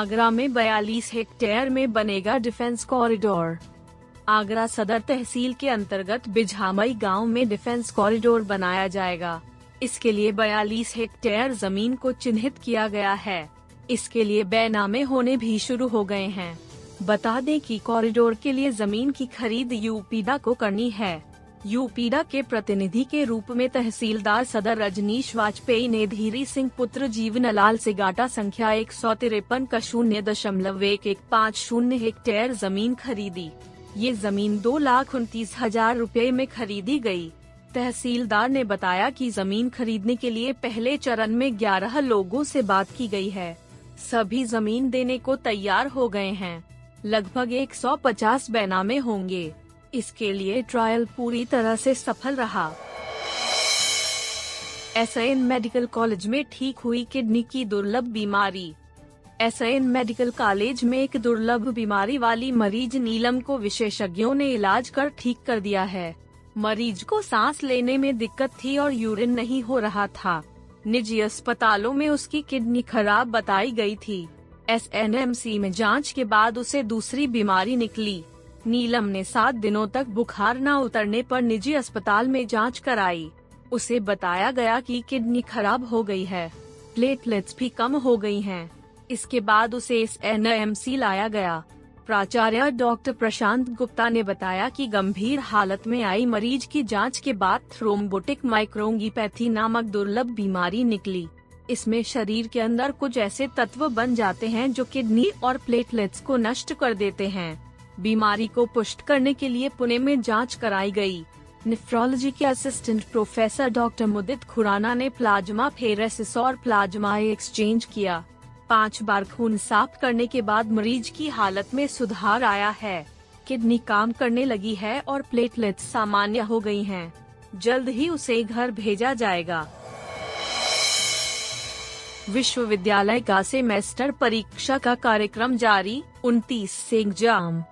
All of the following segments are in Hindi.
आगरा में 42 हेक्टेयर में बनेगा डिफेंस कॉरिडोर। आगरा सदर तहसील के अंतर्गत बिझामई गाँव में डिफेंस कॉरिडोर बनाया जाएगा। इसके लिए 42 हेक्टेयर ज़मीन को चिन्हित किया गया है। इसके लिए बैनामे होने भी शुरू हो गए हैं। बता दें कि कॉरिडोर के लिए ज़मीन की खरीद यूपीडा को करनी है। यूपीडा के प्रतिनिधि के रूप में तहसीलदार सदर रजनीश वाजपेयी ने धीरी सिंह पुत्र जीवन लाल से गाटा संख्या एक सौ तिरपन का शून्य दशमलव एक एक पाँच शून्य हेक्टेयर ज़मीन खरीदी। ये ज़मीन दो लाख उनतीस हज़ार रूपए में खरीदी गई। तहसीलदार ने बताया कि ज़मीन खरीदने के लिए पहले चरण में 11 लोगों से बात की गई है। सभी ज़मीन देने को तैयार हो गए हैं। लगभग 150 बैनामे होंगे। इसके लिए ट्रायल पूरी तरह से सफल रहा। एस मेडिकल कॉलेज में ठीक हुई किडनी की दुर्लभ बीमारी। एस मेडिकल कॉलेज में एक दुर्लभ बीमारी वाली मरीज़ नीलम को विशेषज्ञों ने इलाज कर ठीक कर दिया है। मरीज़ को सांस लेने में दिक्कत थी और यूरिन नहीं हो रहा था। निजी अस्पतालों में उसकी किडनी खराब बताई गई थी। एसएनएमसी में जाँच के बाद उसे दूसरी बीमारी निकली। नीलम ने सात दिनों तक बुखार न उतरने पर निजी अस्पताल में जाँच कराई। उसे बताया गया कि किडनी खराब हो गई है। प्लेटलेट्स भी कम हो गई हैं। इसके बाद उसे इस एन लाया गया। प्राचार्य डॉक्टर प्रशांत गुप्ता ने बताया कि गंभीर हालत में आई मरीज़ की जाँच के बाद थ्रोम्बोटिक माइक्रोंगीपैथी नामक दुर्लभ बीमारी निकली। इसमें शरीर के अंदर कुछ ऐसे तत्व बन जाते हैं जो किडनी और प्लेटलेट्स को नष्ट कर देते हैं। बीमारी को पुष्ट करने के लिए पुणे में जाँच कराई गई। निफ्रोलॉजी के assistant professor doctor Mudit Khurana ने प्लाज्मा फेरेसिस और प्लाज्मा एक्सचेंज किया पाँच बार खून साफ़ करने के बाद मरीज़ की हालत में सुधार आया है किडनी काम करने लगी है और प्लेटलेट्स सामान्य हो गई हैं। जल्द ही उसे घर भेजा जाएगा विश्वविद्यालय का सेमेस्टर परीक्षा का कार्यक्रम जारी 29 से एग्ज़ाम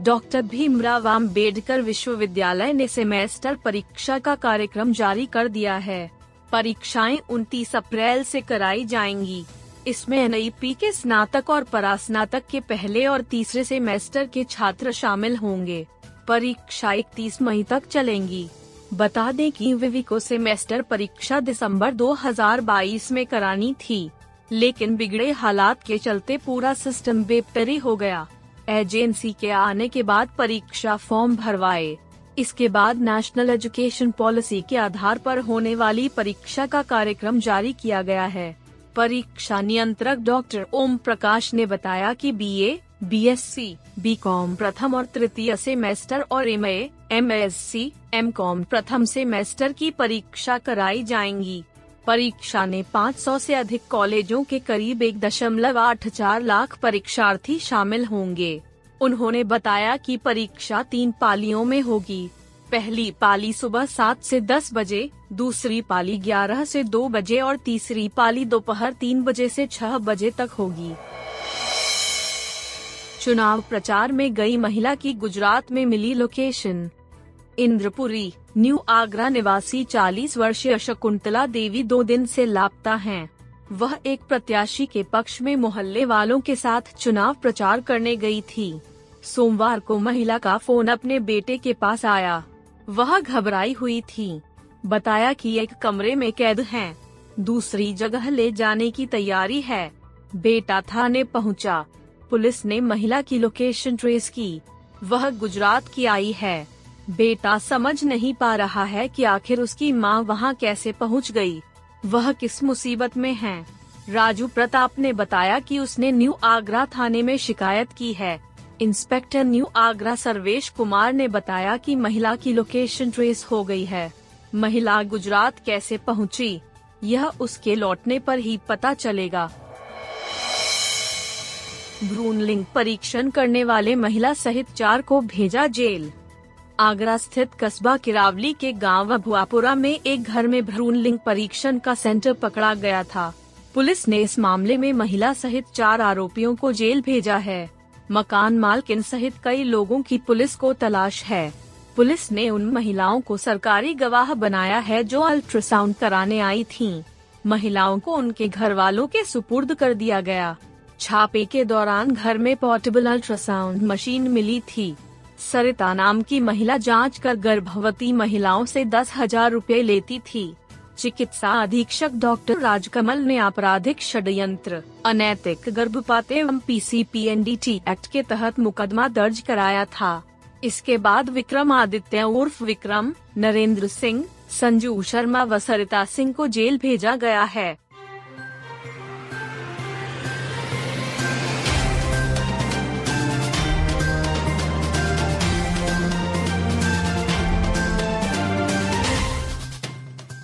डॉक्टर भीमराव अंबेडकर विश्वविद्यालय ने सेमेस्टर परीक्षा का कार्यक्रम जारी कर दिया है। परीक्षाएँ 29 अप्रैल से कराई जाएँगी। इसमें एन के स्नातक और परास्नातक के पहले और तीसरे सेमेस्टर के छात्र शामिल होंगे। परीक्षा इकतीस मई तक चलेंगी। बता दें कि विवि को सेमेस्टर परीक्षा दिसंबर 2022 में करानी थी, लेकिन बिगड़े हालात के चलते पूरा सिस्टम बेपरी हो गया। एजेंसी के आने के बाद परीक्षा फॉर्म भरवाए। इसके बाद नेशनल एजुकेशन पॉलिसी के आधार पर होने वाली परीक्षा का कार्यक्रम जारी किया गया है। परीक्षा नियंत्रक डॉक्टर ओम प्रकाश ने बताया कि बीए, बीएससी, बीकॉम प्रथम और तृतीय सेमेस्टर और M M S C M com प्रथम सेमेस्टर की परीक्षा कराई जाएँगी। परीक्षा ने 500 से अधिक कॉलेजों के करीब एक दशमलव आठ चार लाख परीक्षार्थी शामिल होंगे। उन्होंने बताया कि परीक्षा तीन पालियों में होगी। पहली पाली सुबह सात से दस बजे, दूसरी पाली ग्यारह से दो बजे और तीसरी पाली दोपहर तीन बजे से छह बजे तक होगी। चुनाव प्रचार में गई महिला की गुजरात में मिली लोकेशन। इंद्रपुरी न्यू आगरा निवासी 40 वर्षीय शकुंतला देवी दो दिन से लापता हैं। वह एक प्रत्याशी के पक्ष में मोहल्ले वालों के साथ चुनाव प्रचार करने गई थी। सोमवार को महिला का फ़ोन अपने बेटे के पास आया। वह घबराई हुई थी। बताया कि एक कमरे में कैद हैं, दूसरी जगह ले जाने की तैयारी है। बेटा थाने पहुँचा। पुलिस ने महिला की लोकेशन ट्रेस की। वह गुजरात की आई है। बेटा समझ नहीं पा रहा है कि आखिर उसकी माँ वहाँ कैसे पहुँच गई। वह किस मुसीबत में है? राजू प्रताप ने बताया कि उसने न्यू आगरा थाने में शिकायत की है। इंस्पेक्टर न्यू आगरा सर्वेश कुमार ने बताया कि महिला की लोकेशन ट्रेस हो गई है। महिला गुजरात कैसे पहुँची? यह उसके लौटने पर ही पता चलेगा। भ्रूण लिंग परीक्षण करने वाले महिला सहित चार को भेजा जेल। आगरा स्थित कस्बा किरावली के गाँव अभुआपुरा में एक घर में भ्रूण लिंग परीक्षण का सेंटर पकड़ा गया था। पुलिस ने इस मामले में महिला सहित चार आरोपियों को जेल भेजा है। मकान मालकिन सहित कई लोगों की पुलिस को तलाश है। पुलिस ने उन महिलाओं को सरकारी गवाह बनाया है जो अल्ट्रासाउंड कराने आई थीं। महिलाओं को उनके घर वालों के सुपुर्द कर दिया गया। छापे के दौरान घर में पोर्टेबल अल्ट्रासाउंड मशीन मिली थी। सरिता नाम की महिला जाँच कर गर्भवती महिलाओं से दस हज़ार रूपए लेती थी। चिकित्सा अधीक्षक डॉक्टर राजकमल ने आपराधिक षड्यंत्र, अनैतिक गर्भपात एवं पीसीपीएनडीटी एक्ट के तहत मुकदमा दर्ज कराया था। इसके बाद विक्रम आदित्य उर्फ़ विक्रम, नरेंद्र सिंह, संजू शर्मा व सरिता सिंह को जेल भेजा गया है।